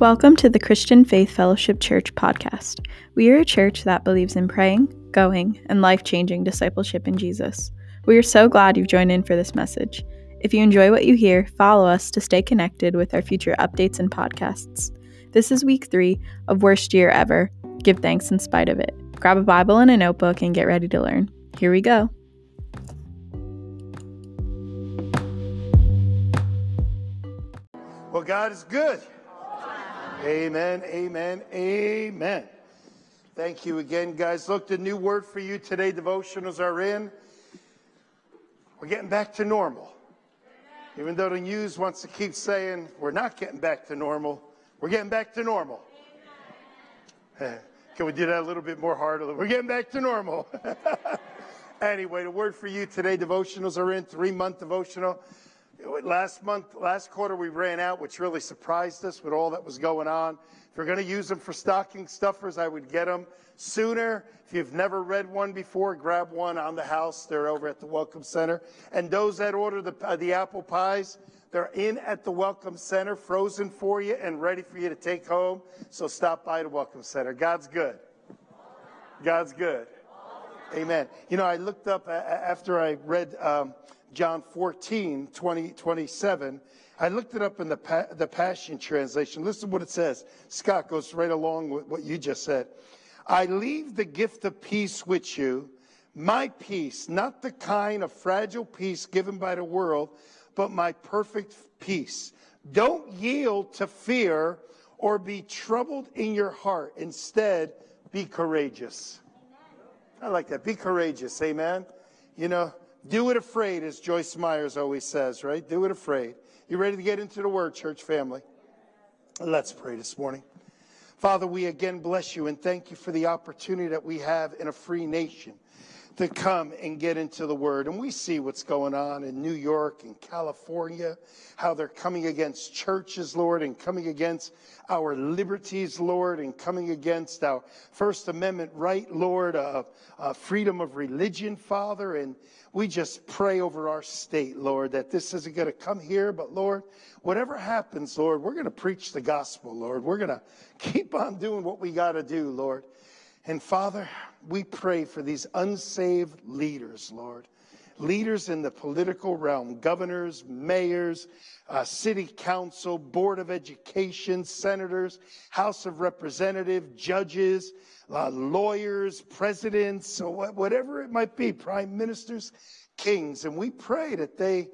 Welcome to the Christian Faith Fellowship Church podcast. We are a church that believes in praying, going, and life changing discipleship in Jesus. We are so glad you've joined in for this message. If you enjoy what you hear, follow us to stay connected with our future updates and podcasts. This is week three of Worst Year Ever. Give thanks in spite of it. Grab a Bible and a notebook and get ready to learn. Here we go. Well, God is good. Amen, amen, amen. Thank you again, guys. Look, the new word for you today, devotionals are in. We're getting back to normal. Even though the news wants to keep saying we're not getting back to normal, we're getting back to normal. Can we do that a little bit more heartily? We're getting back to normal. anyway, the word for you today, devotionals are in, three month devotional. Last month, last quarter, we ran out, which really surprised us with all that was going on. If you're going to use them for stocking stuffers, I would get them sooner. If you've never read one before, grab one on the house. They're over at the Welcome Center. And those that order the, uh, the apple pies, they're in at the Welcome Center, frozen for you and ready for you to take home. So stop by the Welcome Center. God's good. God's good. Amen. You know, I looked up after I read um, John 14, 20, 27. I looked it up in the, pa- the Passion Translation. Listen to what it says. Scott goes right along with what you just said. I leave the gift of peace with you, my peace, not the kind of fragile peace given by the world, but my perfect peace. Don't yield to fear or be troubled in your heart. Instead, be courageous. I like that. Be courageous. Amen. You know, do it afraid, as Joyce Meyers always says, right? Do it afraid. You ready to get into the word, church family? Let's pray this morning. Father, we again bless you and thank you for the opportunity that we have in a free nation to come and get into the word. And we see what's going on in New York and California, how they're coming against churches, Lord, and coming against our liberties, Lord, and coming against our First Amendment right, Lord, of uh, freedom of religion, Father. And we just pray over our state, Lord, that this isn't going to come here, but Lord, whatever happens, Lord, we're going to preach the gospel, Lord. We're going to keep on doing what we got to do, Lord. And Father, we pray for these unsaved leaders, Lord. Leaders in the political realm, governors, mayors, uh, city council, board of education, senators, House of Representatives, judges, uh, lawyers, presidents, whatever it might be, prime ministers, kings. And we pray that they,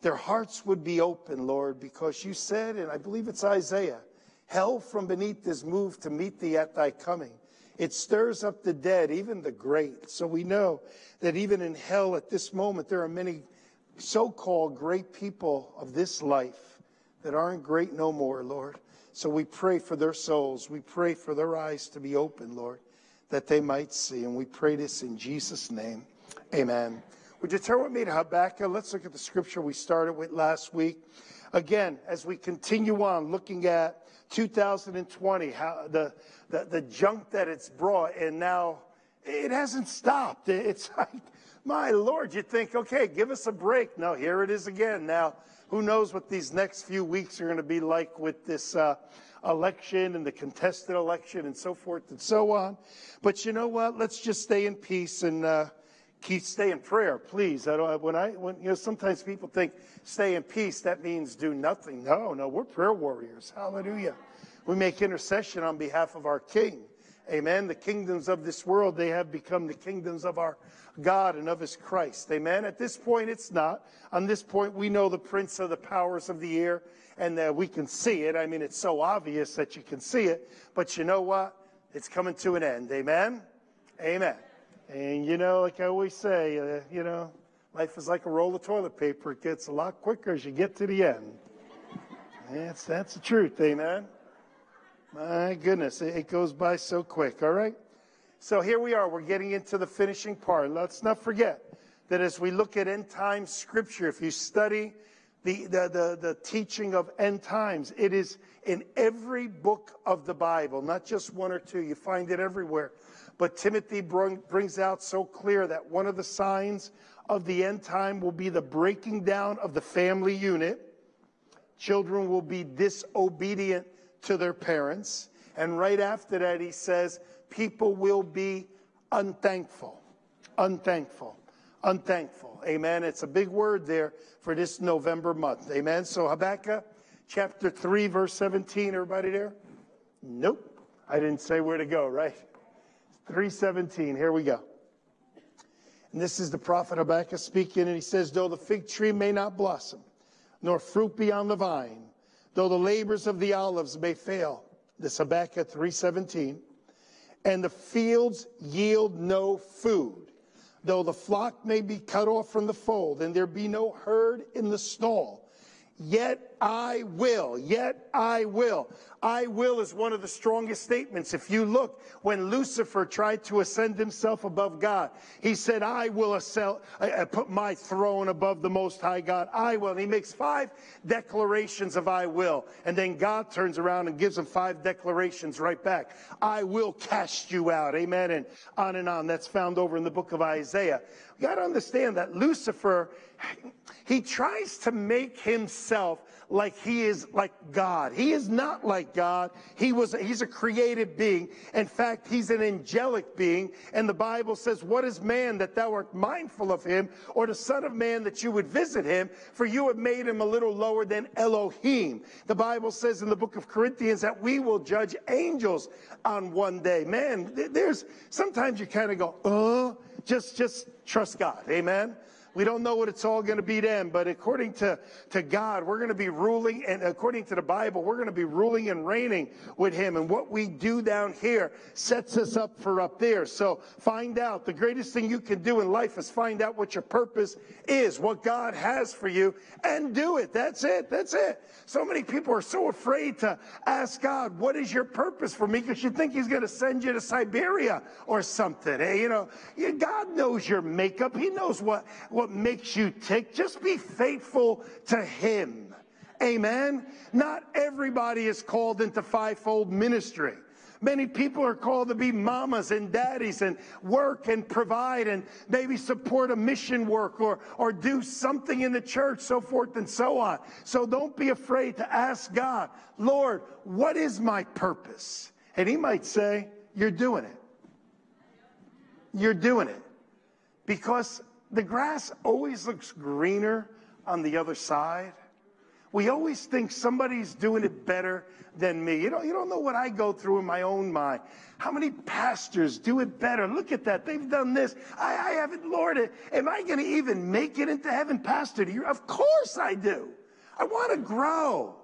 their hearts would be open, Lord, because you said, and I believe it's Isaiah, hell from beneath is moved to meet thee at thy coming. It stirs up the dead, even the great. So we know that even in hell at this moment, there are many so called great people of this life that aren't great no more, Lord. So we pray for their souls. We pray for their eyes to be open, Lord, that they might see. And we pray this in Jesus' name. Amen. Would you turn with me to Habakkuk? Let's look at the scripture we started with last week. Again, as we continue on looking at 2020, how the, the, the junk that it's brought, and now it hasn't stopped. It's like, my Lord, you think, okay, give us a break. No, here it is again. Now, who knows what these next few weeks are going to be like with this uh, election and the contested election and so forth and so on. But you know what? Let's just stay in peace and uh, keep stay in prayer, please. I don't, when I, when, you know, sometimes people think stay in peace, that means do nothing. No, no, we're prayer warriors. Hallelujah. We make intercession on behalf of our King. Amen. The kingdoms of this world, they have become the kingdoms of our God and of his Christ. Amen. At this point, it's not. On this point, we know the prince of the powers of the air and uh, we can see it. I mean, it's so obvious that you can see it. But you know what? It's coming to an end. Amen. Amen. And you know, like I always say, uh, you know, life is like a roll of toilet paper. It gets a lot quicker as you get to the end. That's, that's the truth, amen? My goodness, it goes by so quick, all right? So here we are. We're getting into the finishing part. Let's not forget that as we look at end time scripture, if you study the, the, the, the teaching of end times, it is in every book of the Bible, not just one or two. You find it everywhere. But Timothy brings out so clear that one of the signs of the end time will be the breaking down of the family unit. Children will be disobedient to their parents. And right after that, he says, people will be unthankful. Unthankful. Unthankful. Amen. It's a big word there for this November month. Amen. So Habakkuk chapter 3, verse 17. Everybody there? Nope. I didn't say where to go, right? 317. Here we go. And this is the prophet Habakkuk speaking, and he says, Though the fig tree may not blossom, nor fruit be on the vine, though the labors of the olives may fail, this Habakkuk 3:17, and the fields yield no food, though the flock may be cut off from the fold, and there be no herd in the stall, yet I will, yet I will. I will is one of the strongest statements. If you look, when Lucifer tried to ascend himself above God, he said, I will ascend, uh, put my throne above the Most High God. I will. And he makes five declarations of I will. And then God turns around and gives him five declarations right back. I will cast you out. Amen. And on and on. That's found over in the book of Isaiah. You got to understand that Lucifer, he tries to make himself like he is like God. He is not like God. He was, he's a created being. In fact, he's an angelic being. And the Bible says, what is man that thou art mindful of him or the son of man that you would visit him? For you have made him a little lower than Elohim. The Bible says in the book of Corinthians that we will judge angels on one day. Man, there's sometimes you kind of go, uh, just, just trust God. Amen. We don't know what it's all going to be then, but according to, to God, we're going to be ruling, and according to the Bible, we're going to be ruling and reigning with Him. And what we do down here sets us up for up there. So find out. The greatest thing you can do in life is find out what your purpose is, what God has for you, and do it. That's it. That's it. So many people are so afraid to ask God, what is your purpose for me? Because you think He's going to send you to Siberia or something. Hey, you know, God knows your makeup. He knows what, what what makes you tick. Just be faithful to Him. Amen. Not everybody is called into fivefold ministry. Many people are called to be mamas and daddies and work and provide and maybe support a mission work or, or do something in the church, so forth and so on. So don't be afraid to ask God, Lord, what is my purpose? And He might say, You're doing it. You're doing it. Because the grass always looks greener on the other side. We always think somebody's doing it better than me. You don't, you don't know what I go through in my own mind. How many pastors do it better? Look at that. They've done this. I, I haven't, Lord, am I going to even make it into heaven, Pastor? Do you? Of course I do. I want to grow.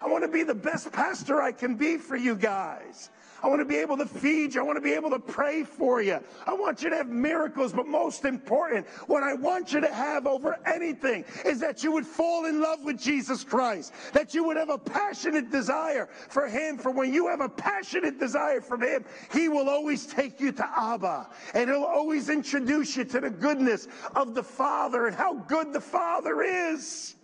I want to be the best pastor I can be for you guys. I want to be able to feed you. I want to be able to pray for you. I want you to have miracles, but most important, what I want you to have over anything is that you would fall in love with Jesus Christ, that you would have a passionate desire for Him. For when you have a passionate desire for Him, He will always take you to Abba and He'll always introduce you to the goodness of the Father and how good the Father is.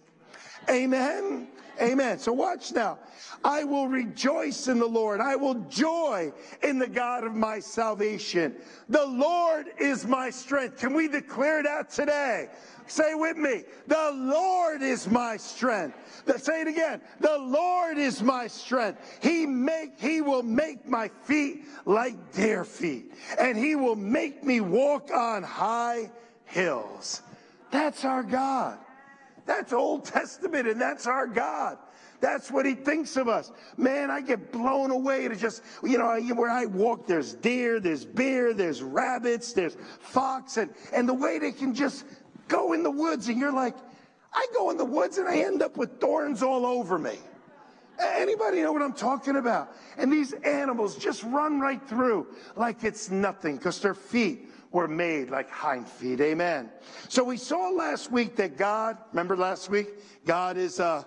Amen. Amen. So watch now. I will rejoice in the Lord. I will joy in the God of my salvation. The Lord is my strength. Can we declare that today? Say with me. The Lord is my strength. Say it again. The Lord is my strength. He make, he will make my feet like deer feet and he will make me walk on high hills. That's our God. That's Old Testament, and that's our God. That's what he thinks of us. Man, I get blown away to just, you know, where I walk, there's deer, there's bear, there's rabbits, there's fox, and, and the way they can just go in the woods, and you're like, I go in the woods and I end up with thorns all over me. Anybody know what I'm talking about? And these animals just run right through like it's nothing because their feet were made like hind feet. Amen. So we saw last week that God, remember last week? God is a,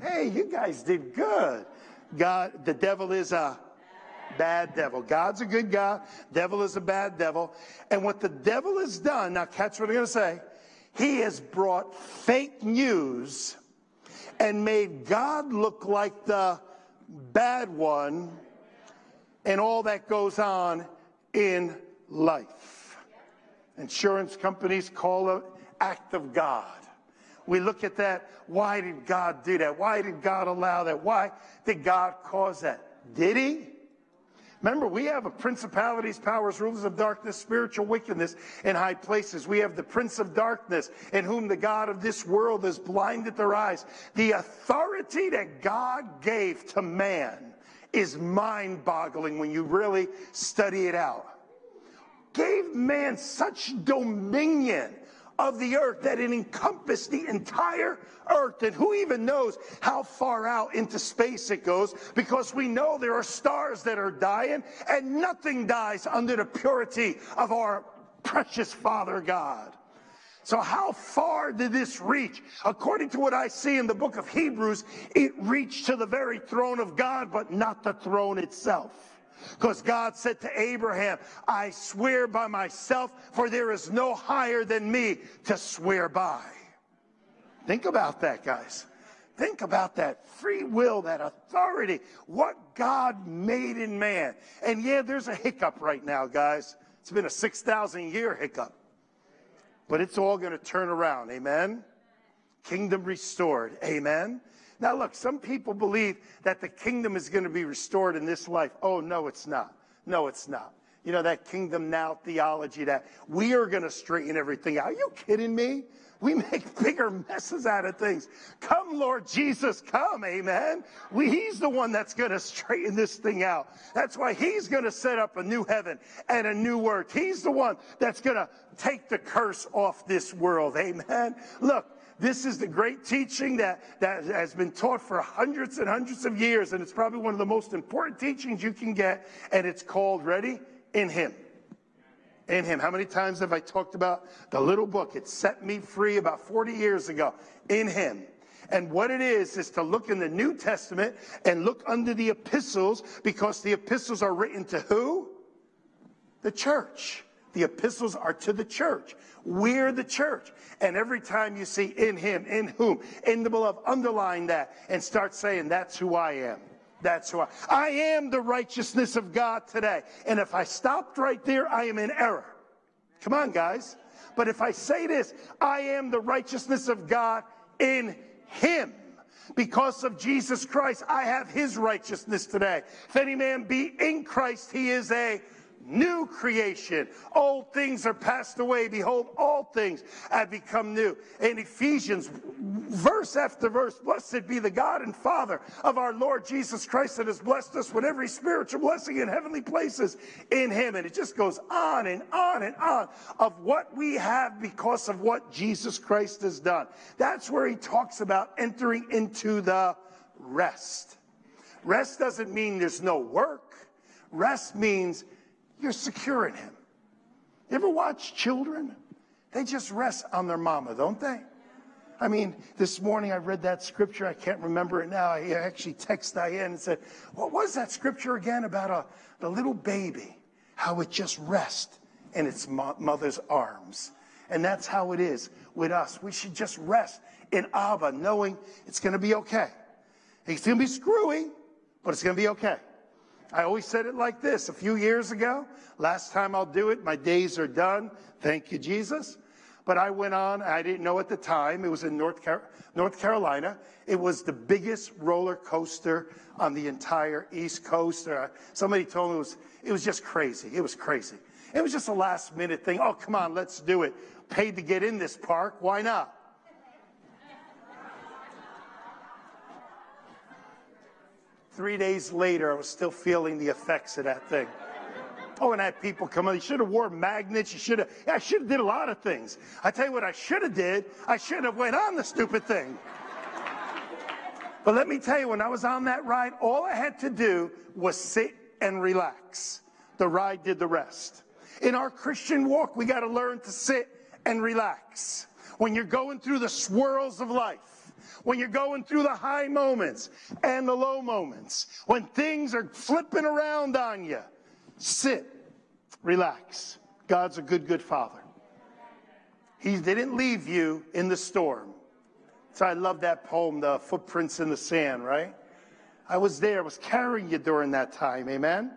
hey, you guys did good. God, the devil is a bad devil. God's a good God. Devil is a bad devil. And what the devil has done, now catch what I'm going to say. He has brought fake news and made God look like the bad one and all that goes on in life. Insurance companies call it act of God. We look at that. Why did God do that? Why did God allow that? Why did God cause that? Did He? Remember, we have a principalities, powers, rulers of darkness, spiritual wickedness in high places. We have the prince of darkness in whom the God of this world has blinded their eyes. The authority that God gave to man is mind boggling when you really study it out. Gave man such dominion of the earth that it encompassed the entire earth. And who even knows how far out into space it goes? Because we know there are stars that are dying, and nothing dies under the purity of our precious Father God. So, how far did this reach? According to what I see in the book of Hebrews, it reached to the very throne of God, but not the throne itself. Because God said to Abraham, I swear by myself, for there is no higher than me to swear by. Think about that, guys. Think about that free will, that authority, what God made in man. And yeah, there's a hiccup right now, guys. It's been a 6,000 year hiccup. But it's all going to turn around. Amen. Kingdom restored. Amen. Now, look, some people believe that the kingdom is going to be restored in this life. Oh, no, it's not. No, it's not. You know, that kingdom now theology that we are going to straighten everything out. Are you kidding me? We make bigger messes out of things. Come, Lord Jesus, come, amen. We, he's the one that's going to straighten this thing out. That's why he's going to set up a new heaven and a new earth. He's the one that's going to take the curse off this world, amen. Look, this is the great teaching that, that has been taught for hundreds and hundreds of years, and it's probably one of the most important teachings you can get, and it's called, ready? In Him. In Him. How many times have I talked about the little book? It set me free about 40 years ago. In Him. And what it is, is to look in the New Testament and look under the epistles because the epistles are written to who? The church. The epistles are to the church. We're the church. And every time you see in him, in whom, in the beloved, underline that and start saying, that's who I am. That's who I, I am the righteousness of God today. And if I stopped right there, I am in error. Come on, guys. But if I say this, I am the righteousness of God in him. Because of Jesus Christ, I have his righteousness today. If any man be in Christ, he is a new creation. Old things are passed away. Behold, all things have become new. In Ephesians, verse after verse, blessed be the God and Father of our Lord Jesus Christ that has blessed us with every spiritual blessing in heavenly places in Him. And it just goes on and on and on of what we have because of what Jesus Christ has done. That's where He talks about entering into the rest. Rest doesn't mean there's no work. Rest means you're secure in Him. You ever watch children? They just rest on their mama, don't they? I mean, this morning I read that scripture. I can't remember it now. I actually texted Diane and said, What was that scripture again about a, the little baby? How it just rests in its mother's arms. And that's how it is with us. We should just rest in Abba, knowing it's going to be okay. It's going to be screwy, but it's going to be okay. I always said it like this a few years ago. Last time I'll do it. My days are done. Thank you, Jesus. But I went on. I didn't know at the time. It was in North, Car- North Carolina. It was the biggest roller coaster on the entire East Coast. Uh, somebody told me it was, it was just crazy. It was crazy. It was just a last minute thing. Oh, come on, let's do it. Paid to get in this park. Why not? Three days later, I was still feeling the effects of that thing. Oh, and I had people come on. You should have wore magnets. You should have. Yeah, I should have did a lot of things. I tell you what, I should have did. I should have went on the stupid thing. But let me tell you, when I was on that ride, all I had to do was sit and relax. The ride did the rest. In our Christian walk, we got to learn to sit and relax. When you're going through the swirls of life, when you're going through the high moments and the low moments, when things are flipping around on you, sit, relax. God's a good, good father. He didn't leave you in the storm. So I love that poem, The Footprints in the Sand, right? I was there, I was carrying you during that time, amen?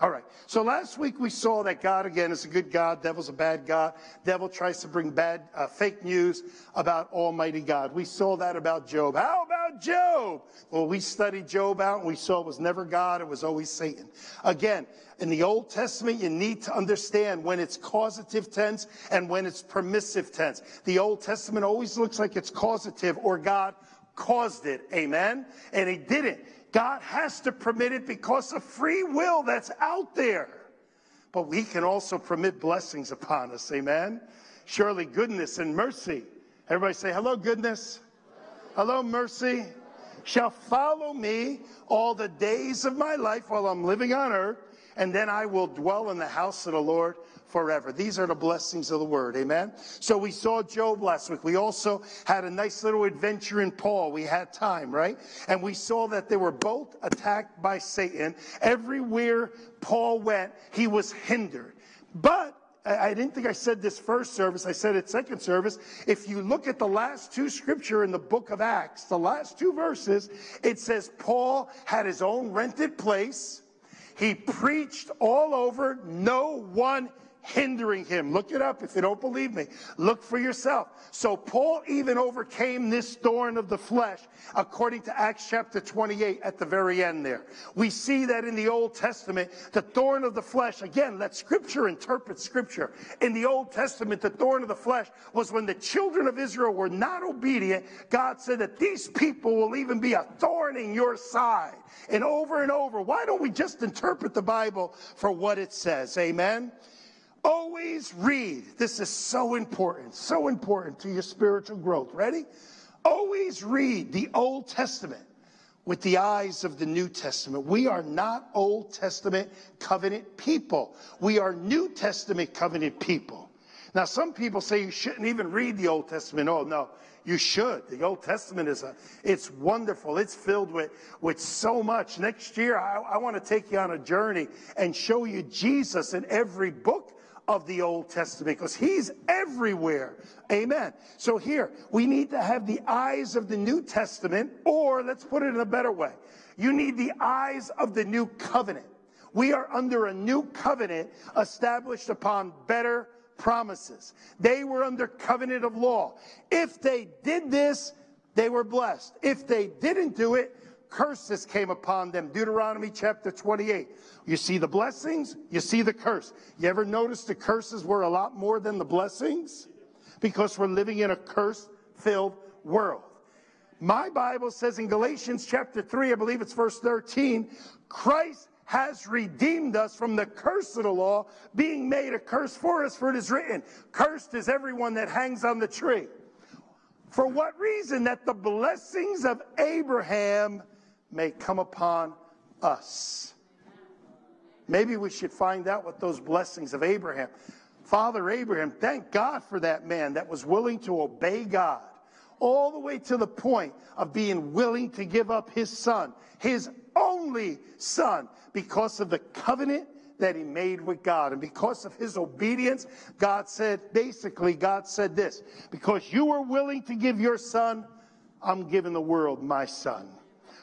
All right. So last week we saw that God again is a good God. Devil's a bad God. Devil tries to bring bad, uh, fake news about Almighty God. We saw that about Job. How about Job? Well, we studied Job out and we saw it was never God. It was always Satan. Again, in the Old Testament, you need to understand when it's causative tense and when it's permissive tense. The Old Testament always looks like it's causative or God caused it. Amen. And he didn't. God has to permit it because of free will that's out there. But we can also permit blessings upon us. Amen. Surely goodness and mercy. Everybody say, hello, goodness. Hello, mercy. Shall follow me all the days of my life while I'm living on earth, and then I will dwell in the house of the Lord forever. These are the blessings of the word. Amen. So we saw Job last week. We also had a nice little adventure in Paul. We had time, right? And we saw that they were both attacked by Satan. Everywhere Paul went, he was hindered. But I didn't think I said this first service. I said it second service. If you look at the last two scripture in the book of Acts, the last two verses, it says Paul had his own rented place. He preached all over. No one hindering him. Look it up if you don't believe me. Look for yourself. So Paul even overcame this thorn of the flesh according to Acts chapter 28 at the very end there. We see that in the Old Testament, the thorn of the flesh, again, let scripture interpret scripture. In the Old Testament, the thorn of the flesh was when the children of Israel were not obedient. God said that these people will even be a thorn in your side. And over and over, why don't we just interpret the Bible for what it says? Amen. Always read. This is so important, so important to your spiritual growth. Ready? Always read the Old Testament with the eyes of the New Testament. We are not Old Testament covenant people. We are New Testament covenant people. Now, some people say you shouldn't even read the Old Testament. Oh, no, you should. The Old Testament is a, it's wonderful. It's filled with, with so much. Next year, I, I want to take you on a journey and show you Jesus in every book of the Old Testament because he's everywhere. Amen. So here, we need to have the eyes of the New Testament, or let's put it in a better way. You need the eyes of the new covenant. We are under a new covenant established upon better promises. They were under covenant of law. If they did this, they were blessed. If they didn't do it, curses came upon them. Deuteronomy chapter 28. You see the blessings, you see the curse. You ever notice the curses were a lot more than the blessings? Because we're living in a curse filled world. My Bible says in Galatians chapter 3, I believe it's verse 13, Christ has redeemed us from the curse of the law, being made a curse for us, for it is written, Cursed is everyone that hangs on the tree. For what reason? That the blessings of Abraham may come upon us. Maybe we should find out what those blessings of Abraham. Father Abraham, thank God for that man that was willing to obey God all the way to the point of being willing to give up his son, his only son, because of the covenant that he made with God. And because of his obedience, God said, basically, God said this because you were willing to give your son, I'm giving the world my son.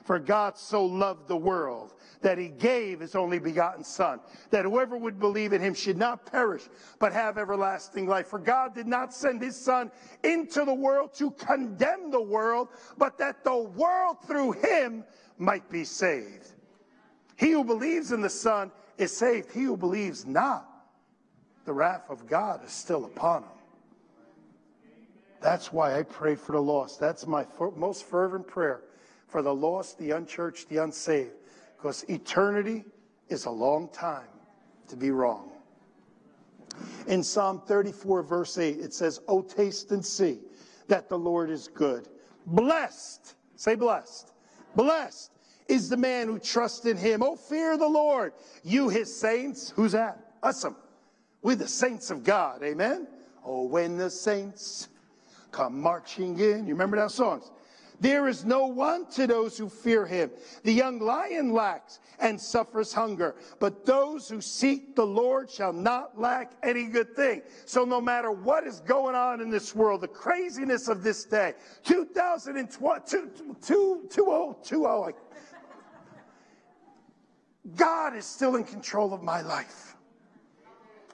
For God so loved the world that he gave his only begotten Son, that whoever would believe in him should not perish, but have everlasting life. For God did not send his Son into the world to condemn the world, but that the world through him might be saved. He who believes in the Son is saved. He who believes not, the wrath of God is still upon him. That's why I pray for the lost. That's my most fervent prayer for the lost, the unchurched, the unsaved. Because eternity is a long time to be wrong. In Psalm 34, verse 8, it says, Oh, taste and see that the Lord is good. Blessed, say blessed, blessed is the man who trusts in him. Oh, fear the Lord, you his saints. Who's that? Usum. We're the saints of God. Amen. Oh, when the saints come marching in. You remember that song? There is no want to those who fear him. The young lion lacks and suffers hunger, but those who seek the Lord shall not lack any good thing. So no matter what is going on in this world, the craziness of this day, 2020, God is still in control of my life.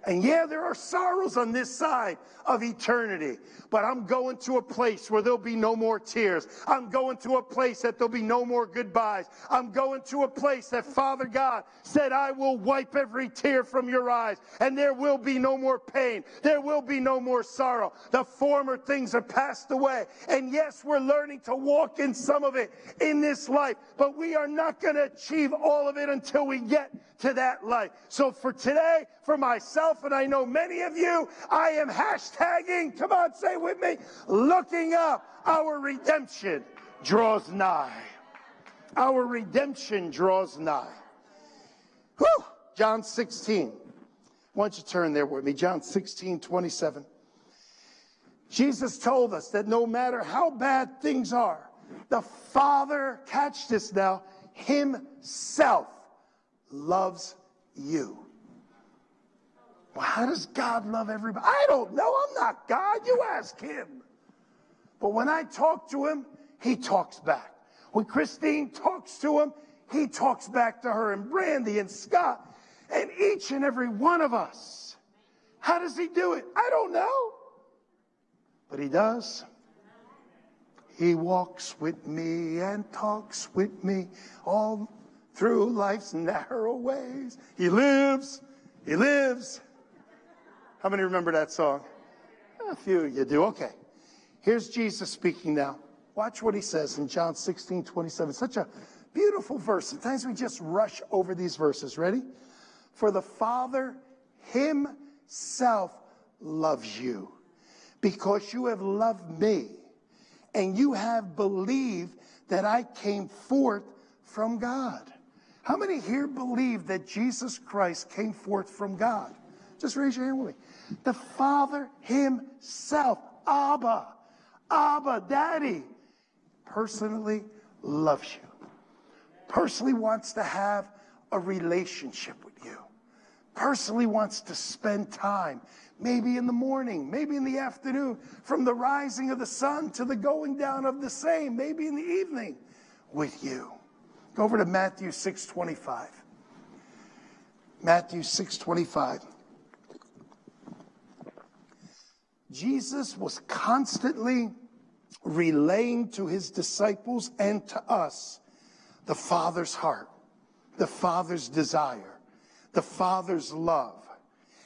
And yeah, there are sorrows on this side of eternity, but I'm going to a place where there'll be no more tears. I'm going to a place that there'll be no more goodbyes. I'm going to a place that Father God said, I will wipe every tear from your eyes, and there will be no more pain. There will be no more sorrow. The former things are passed away. And yes, we're learning to walk in some of it in this life, but we are not going to achieve all of it until we get to that life. So for today, for myself, and I know many of you, I am hashtagging, come on, say with me, looking up. Our redemption draws nigh. Our redemption draws nigh. Whew! John 16. Why don't you turn there with me? John 16, 27. Jesus told us that no matter how bad things are, the Father, catch this now, Himself loves you. Well, how does God love everybody? I don't know. I'm not God. You ask Him. But when I talk to Him, He talks back. When Christine talks to Him, He talks back to her, and Brandy and Scott, and each and every one of us. How does He do it? I don't know. But He does. He walks with me and talks with me all through life's narrow ways. He lives, he lives. How many remember that song? A few you do. Okay. Here's Jesus speaking now. Watch what he says in John 16, 27. Such a beautiful verse. Sometimes we just rush over these verses. Ready? For the Father himself loves you because you have loved me and you have believed that I came forth from God. How many here believe that Jesus Christ came forth from God? Just raise your hand with me. The Father Himself, Abba, Abba, Daddy, personally loves you, personally wants to have a relationship with you, personally wants to spend time, maybe in the morning, maybe in the afternoon, from the rising of the sun to the going down of the same, maybe in the evening with you. Go over to Matthew 6:25. Matthew 6:25. Jesus was constantly relaying to his disciples and to us the Father's heart, the Father's desire, the Father's love,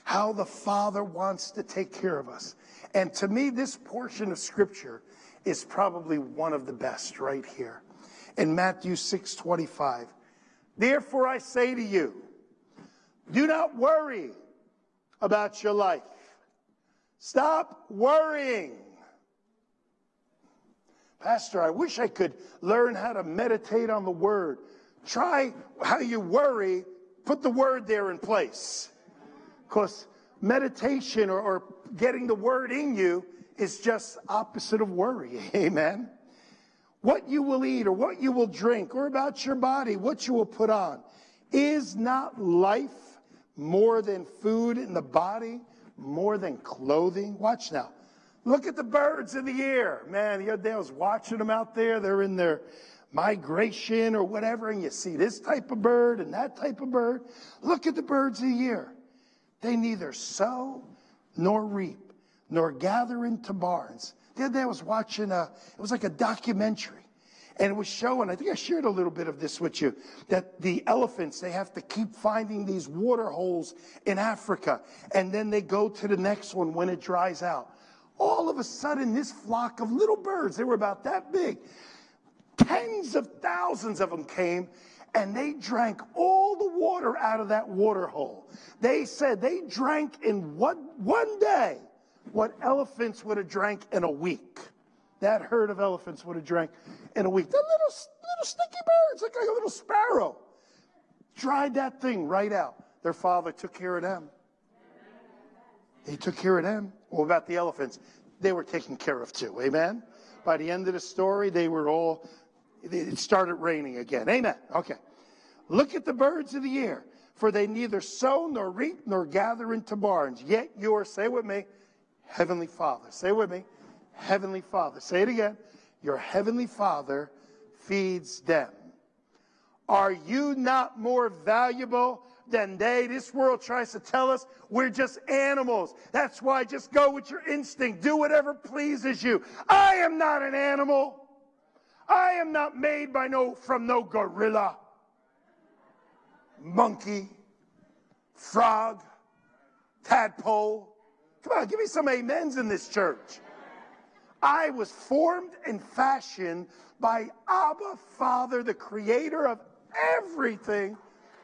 how the Father wants to take care of us. And to me, this portion of Scripture is probably one of the best right here in Matthew 6 25. Therefore, I say to you, do not worry about your life. Stop worrying. Pastor, I wish I could learn how to meditate on the word. Try how you worry, put the word there in place. Because meditation or, or getting the word in you is just opposite of worry. Amen what you will eat or what you will drink or about your body, what you will put on. Is not life more than food in the body, more than clothing? Watch now. Look at the birds in the air. Man, the other day I was watching them out there. They're in their migration or whatever, and you see this type of bird and that type of bird. Look at the birds of the air. They neither sow nor reap nor gather into barns the other day I was watching a, it was like a documentary. And it was showing, I think I shared a little bit of this with you, that the elephants, they have to keep finding these water holes in Africa. And then they go to the next one when it dries out. All of a sudden, this flock of little birds, they were about that big, tens of thousands of them came and they drank all the water out of that water hole. They said they drank in one, one day what elephants would have drank in a week. That herd of elephants would have drank in a week. The little, little sticky birds, like a little sparrow. Dried that thing right out. Their father took care of them. He took care of them. What about the elephants? They were taken care of too. Amen? By the end of the story, they were all, it started raining again. Amen. Okay. Look at the birds of the air, for they neither sow nor reap nor gather into barns. Yet you are, say with me, Heavenly Father. Say with me. Heavenly Father. Say it again. Your Heavenly Father feeds them. Are you not more valuable than they? This world tries to tell us we're just animals. That's why just go with your instinct. Do whatever pleases you. I am not an animal. I am not made by no, from no gorilla, monkey, frog, tadpole. Come on, give me some amens in this church. I was formed and fashioned by Abba Father, the creator of everything,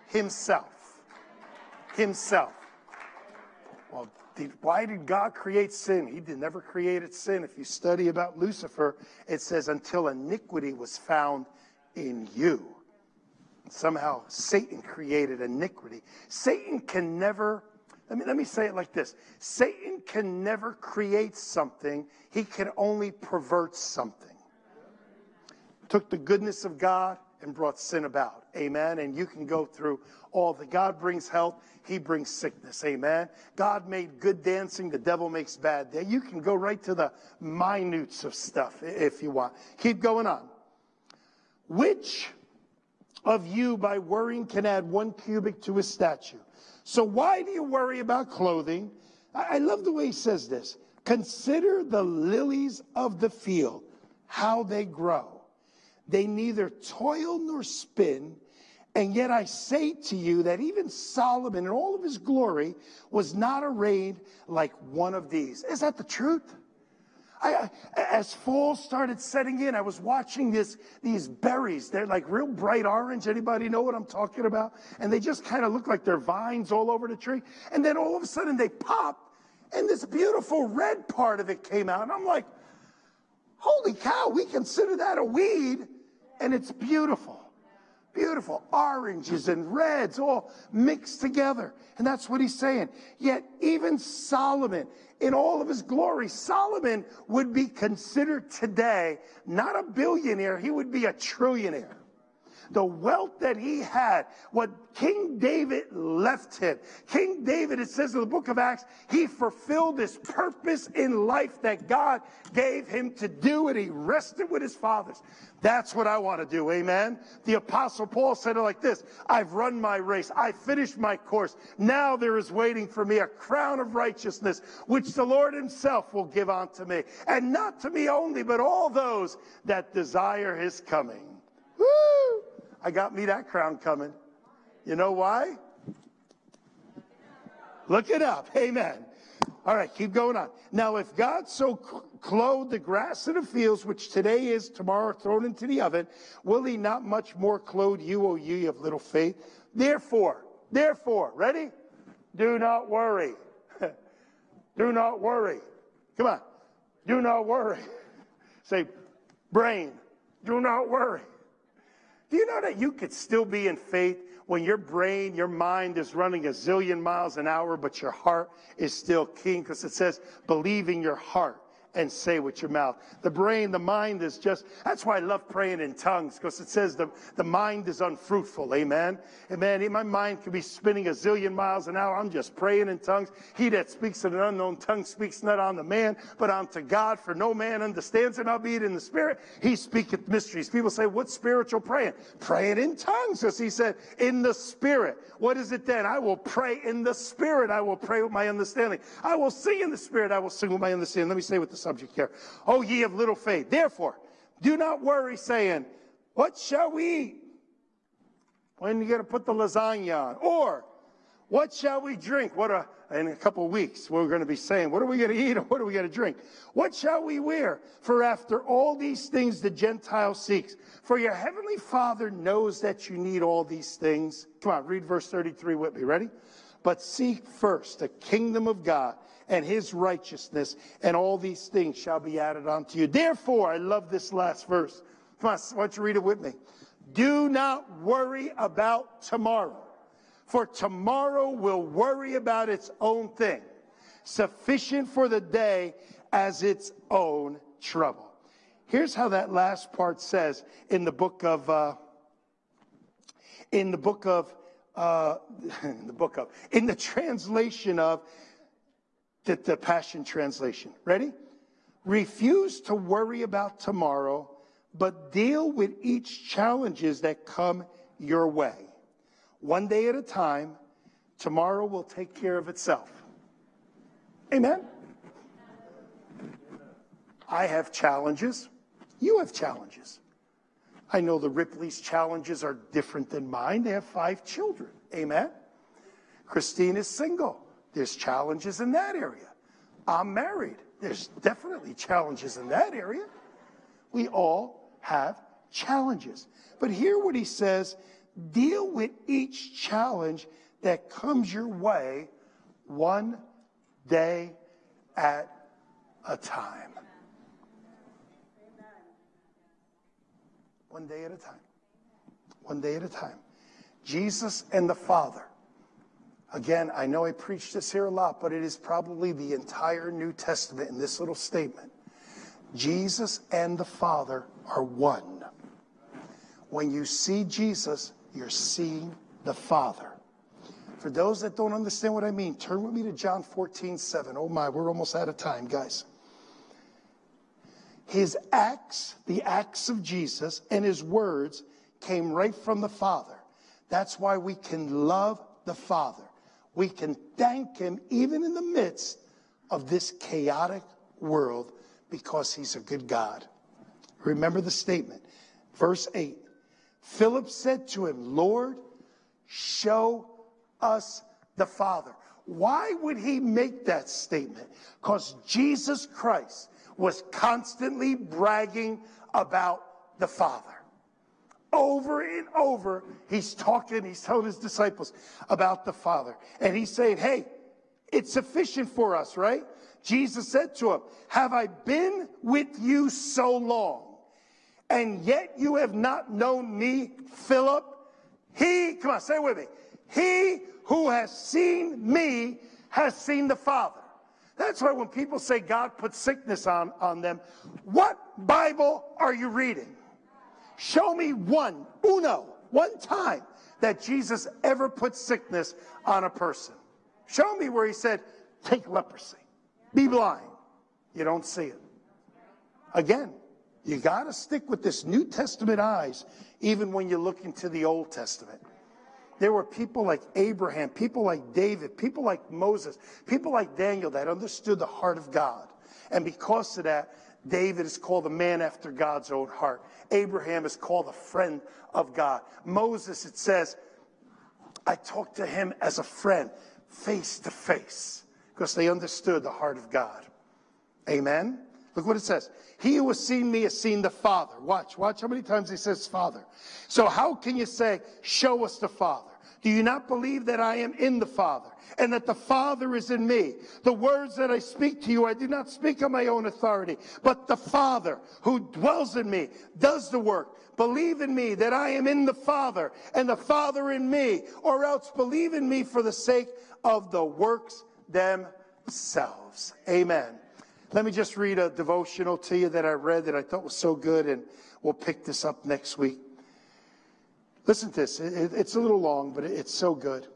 himself. Himself. Well, did, why did God create sin? He did, never created sin. If you study about Lucifer, it says, until iniquity was found in you. Somehow Satan created iniquity. Satan can never, let me, let me say it like this Satan can never create something, he can only pervert something. Took the goodness of God and brought sin about. Amen. And you can go through all the God brings health, he brings sickness. Amen. God made good dancing, the devil makes bad. You can go right to the minutes of stuff if you want. Keep going on. Which of you by worrying can add one cubit to his stature? So why do you worry about clothing? I love the way he says this. Consider the lilies of the field, how they grow. They neither toil nor spin. And yet I say to you that even Solomon in all of his glory was not arrayed like one of these. Is that the truth? I, as fall started setting in, I was watching this, these berries. They're like real bright orange. Anybody know what I'm talking about? And they just kind of look like they're vines all over the tree. And then all of a sudden they pop and this beautiful red part of it came out. And I'm like, holy cow, we consider that a weed and it's beautiful. Beautiful oranges and reds all mixed together. And that's what he's saying. Yet even Solomon, in all of his glory, Solomon would be considered today not a billionaire, he would be a trillionaire the wealth that he had, what King David left him. King David, it says in the book of Acts, he fulfilled his purpose in life that God gave him to do, and he rested with his fathers. That's what I want to do. Amen. The apostle Paul said it like this. I've run my race. I finished my course. Now there is waiting for me a crown of righteousness, which the Lord himself will give unto me. And not to me only, but all those that desire his coming. Woo! I got me that crown coming. You know why? Look it up. Amen. All right, keep going on. Now, if God so clothed the grass of the fields, which today is, tomorrow thrown into the oven, will he not much more clothe you, O ye of little faith? Therefore, therefore, ready? Do not worry. Do not worry. Come on. Do not worry. Say, brain, do not worry. Do you know that you could still be in faith when your brain, your mind is running a zillion miles an hour, but your heart is still keen? Because it says, believe in your heart and say with your mouth. The brain, the mind is just, that's why I love praying in tongues, because it says the, the mind is unfruitful. Amen. Amen. My mind could be spinning a zillion miles an hour. I'm just praying in tongues. He that speaks in an unknown tongue speaks not unto man, but unto God, for no man understands it, albeit in the spirit. He speaketh mysteries. People say, what's spiritual praying? Praying in tongues, as he said, in the spirit. What is it then? I will pray in the spirit. I will pray with my understanding. I will sing in the spirit. I will sing with my understanding. Let me say with the subject here. Oh, ye of little faith. Therefore, do not worry, saying, What shall we eat? When are you going to put the lasagna on? Or, what shall we drink? What a, in a couple of weeks, we're going to be saying, what are we going to eat or what are we going to drink? What shall we wear? For after all these things the Gentile seeks. For your heavenly Father knows that you need all these things. Come on, read verse 33 with me. Ready? But seek first the kingdom of God and his righteousness, and all these things shall be added unto you. Therefore, I love this last verse. Come on, why don't you read it with me? Do not worry about tomorrow, for tomorrow will worry about its own thing. Sufficient for the day as its own trouble. Here's how that last part says in the book of, uh, in the book of, uh, in the book of, in the translation of the, the Passion Translation. Ready? Refuse to worry about tomorrow, but deal with each challenges that come your way. One day at a time, tomorrow will take care of itself. Amen? I have challenges. You have challenges. I know the Ripley's challenges are different than mine. They have five children. Amen? Christine is single. There's challenges in that area. I'm married. There's definitely challenges in that area. We all have challenges. But hear what he says deal with each challenge that comes your way one day at a time. One day at a time. One day at a time. Jesus and the Father. Again, I know I preach this here a lot, but it is probably the entire New Testament in this little statement. Jesus and the Father are one. When you see Jesus, you're seeing the Father. For those that don't understand what I mean, turn with me to John 14, 7. Oh my, we're almost out of time, guys. His acts, the acts of Jesus, and his words came right from the Father. That's why we can love the Father. We can thank him even in the midst of this chaotic world because he's a good God. Remember the statement, verse 8. Philip said to him, Lord, show us the Father. Why would he make that statement? Because Jesus Christ was constantly bragging about the Father. Over and over, he's talking, he's telling his disciples about the Father. And he's saying, hey, it's sufficient for us, right? Jesus said to him, Have I been with you so long, and yet you have not known me, Philip? He, come on, say it with me. He who has seen me has seen the Father. That's why when people say God put sickness on, on them, what Bible are you reading? Show me one, uno, one time that Jesus ever put sickness on a person. Show me where he said, take leprosy, be blind. You don't see it. Again, you got to stick with this New Testament eyes, even when you look into the Old Testament. There were people like Abraham, people like David, people like Moses, people like Daniel that understood the heart of God. And because of that, David is called a man after God's own heart. Abraham is called a friend of God. Moses, it says, I talked to him as a friend, face to face, because they understood the heart of God. Amen. Look what it says. He who has seen me has seen the Father. Watch, watch how many times he says Father. So how can you say, show us the Father? Do you not believe that I am in the Father and that the Father is in me? The words that I speak to you, I do not speak on my own authority, but the Father who dwells in me does the work. Believe in me that I am in the Father and the Father in me, or else believe in me for the sake of the works themselves. Amen. Let me just read a devotional to you that I read that I thought was so good, and we'll pick this up next week. Listen to this. it's a little long, but it's so good.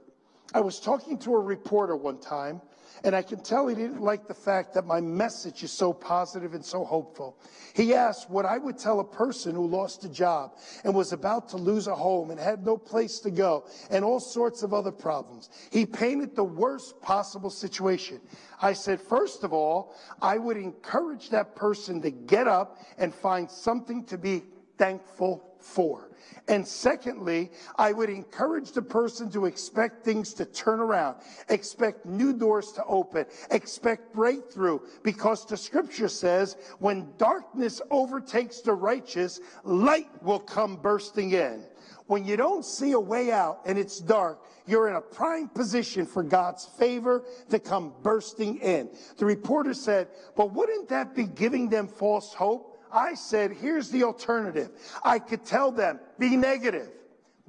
I was talking to a reporter one time, and I can tell he didn't like the fact that my message is so positive and so hopeful. He asked what I would tell a person who lost a job and was about to lose a home and had no place to go and all sorts of other problems. He painted the worst possible situation. I said, first of all, I would encourage that person to get up and find something to be thankful for. And secondly, I would encourage the person to expect things to turn around, expect new doors to open, expect breakthrough, because the scripture says, when darkness overtakes the righteous, light will come bursting in. When you don't see a way out and it's dark, you're in a prime position for God's favor to come bursting in. The reporter said, but wouldn't that be giving them false hope? I said, here's the alternative. I could tell them, be negative,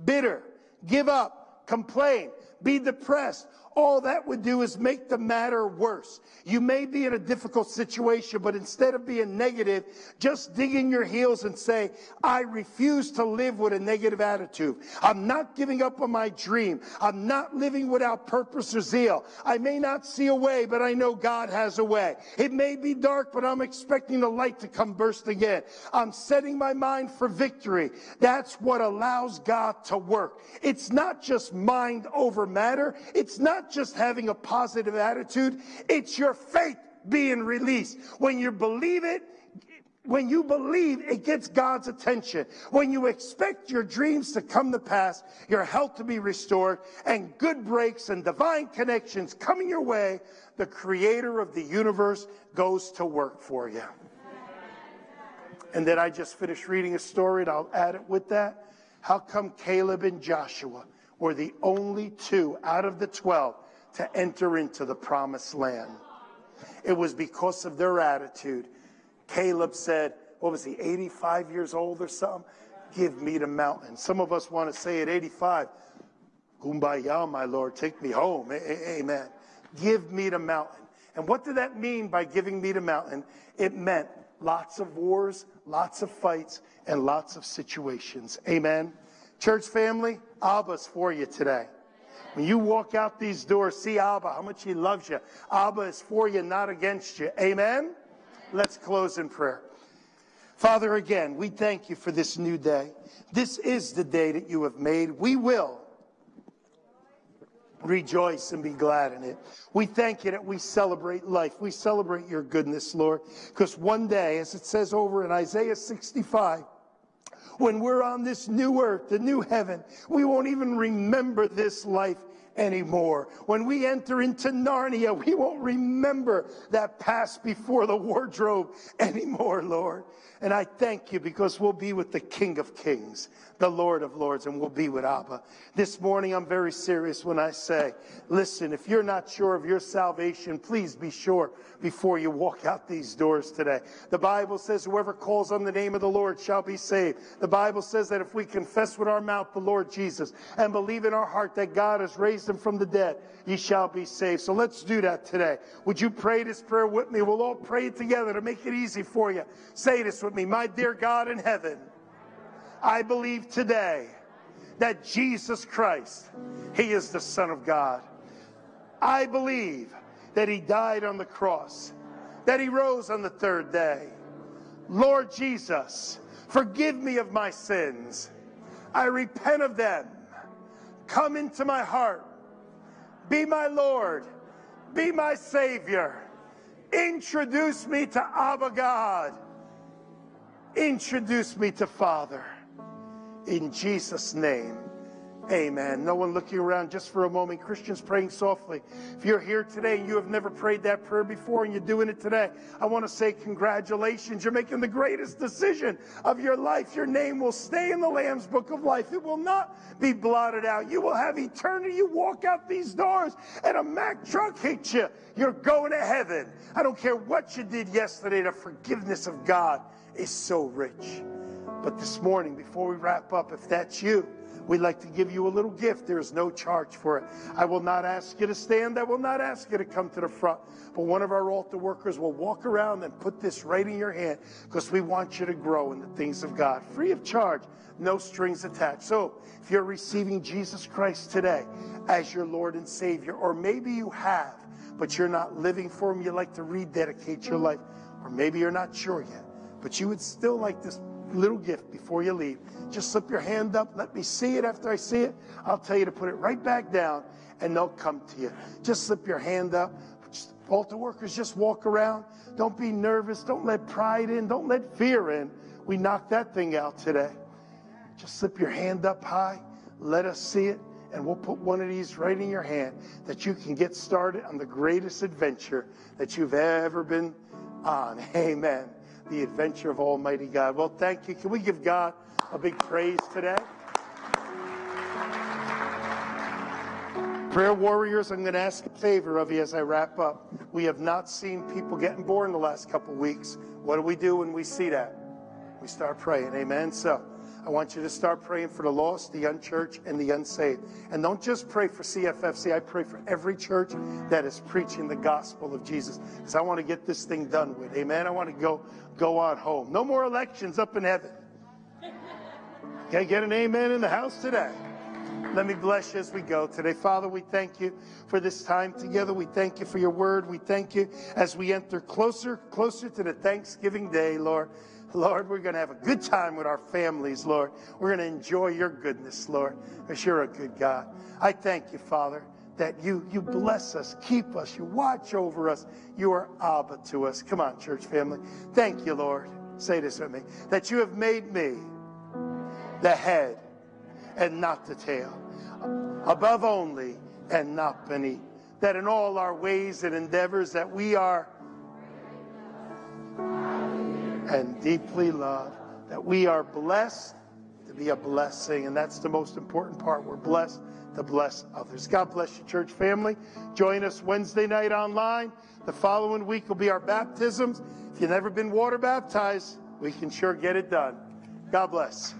bitter, give up, complain. Be depressed, all that would do is make the matter worse. You may be in a difficult situation, but instead of being negative, just dig in your heels and say, I refuse to live with a negative attitude. I'm not giving up on my dream. I'm not living without purpose or zeal. I may not see a way, but I know God has a way. It may be dark, but I'm expecting the light to come burst again. I'm setting my mind for victory. That's what allows God to work. It's not just mind over matter. It's not just having a positive attitude, it's your faith being released. When you believe it, when you believe, it gets God's attention. When you expect your dreams to come to pass, your health to be restored, and good breaks and divine connections coming your way, the creator of the universe goes to work for you. And then I just finished reading a story, and I'll add it with that. How come Caleb and Joshua were the only two out of the 12 to enter into the promised land. It was because of their attitude. Caleb said, what was he, 85 years old or something? Give me the mountain. Some of us want to say at 85, Kumbaya, my Lord, take me home. Amen. Give me the mountain. And what did that mean by giving me the mountain? It meant lots of wars, lots of fights, and lots of situations. Amen. Church family, Abba's for you today. When you walk out these doors, see Abba, how much he loves you. Abba is for you, not against you. Amen? Let's close in prayer. Father, again, we thank you for this new day. This is the day that you have made. We will rejoice and be glad in it. We thank you that we celebrate life. We celebrate your goodness, Lord, because one day, as it says over in Isaiah 65, when we're on this new earth, the new heaven, we won't even remember this life anymore. When we enter into Narnia, we won't remember that past before the wardrobe anymore, Lord. And I thank you because we'll be with the King of Kings, the Lord of Lords, and we'll be with Abba. This morning, I'm very serious when I say, listen, if you're not sure of your salvation, please be sure before you walk out these doors today. The Bible says, whoever calls on the name of the Lord shall be saved. The Bible says that if we confess with our mouth the Lord Jesus and believe in our heart that God has raised him from the dead, ye shall be saved. So let's do that today. Would you pray this prayer with me? We'll all pray it together to make it easy for you. Say this with me. My dear God in heaven, I believe today that Jesus Christ, He is the Son of God. I believe that He died on the cross, that He rose on the third day. Lord Jesus, forgive me of my sins. I repent of them. Come into my heart. Be my Lord. Be my Savior. Introduce me to Abba God. Introduce me to Father. In Jesus' name. Amen. No one looking around just for a moment. Christians praying softly. If you're here today and you have never prayed that prayer before and you're doing it today, I want to say congratulations. You're making the greatest decision of your life. Your name will stay in the Lamb's book of life. It will not be blotted out. You will have eternity. You walk out these doors and a Mack truck hits you. You're going to heaven. I don't care what you did yesterday. The forgiveness of God is so rich. But this morning, before we wrap up, if that's you, We'd like to give you a little gift. There is no charge for it. I will not ask you to stand. I will not ask you to come to the front. But one of our altar workers will walk around and put this right in your hand because we want you to grow in the things of God. Free of charge, no strings attached. So if you're receiving Jesus Christ today as your Lord and Savior, or maybe you have, but you're not living for Him, you'd like to rededicate your life, or maybe you're not sure yet, but you would still like this little gift before you leave. Just slip your hand up. Let me see it after I see it. I'll tell you to put it right back down and they'll come to you. Just slip your hand up. Altar workers, just walk around. Don't be nervous. Don't let pride in. Don't let fear in. We knocked that thing out today. Just slip your hand up high. Let us see it. And we'll put one of these right in your hand that you can get started on the greatest adventure that you've ever been on. Amen the adventure of Almighty God. Well, thank you. Can we give God a big praise today? Prayer warriors, I'm going to ask a favor of you as I wrap up. We have not seen people getting born the last couple weeks. What do we do when we see that? We start praying. Amen. So I want you to start praying for the lost, the unchurched, and the unsaved. And don't just pray for CFFC. I pray for every church that is preaching the gospel of Jesus. Because I want to get this thing done with. Amen. I want to go go on home. No more elections up in heaven. Okay, get an amen in the house today. Let me bless you as we go today. Father, we thank you for this time together. We thank you for your word. We thank you as we enter closer, closer to the Thanksgiving day, Lord. Lord, we're going to have a good time with our families, Lord. We're going to enjoy your goodness, Lord, because you're a good God. I thank you, Father, that you, you bless us, keep us, you watch over us. You are Abba to us. Come on, church family. Thank you, Lord. Say this with me that you have made me the head and not the tail, above only and not beneath. That in all our ways and endeavors that we are and deeply loved, that we are blessed to be a blessing. And that's the most important part. We're blessed to bless others. God bless you, church family. Join us Wednesday night online. The following week will be our baptisms. If you've never been water baptized, we can sure get it done. God bless.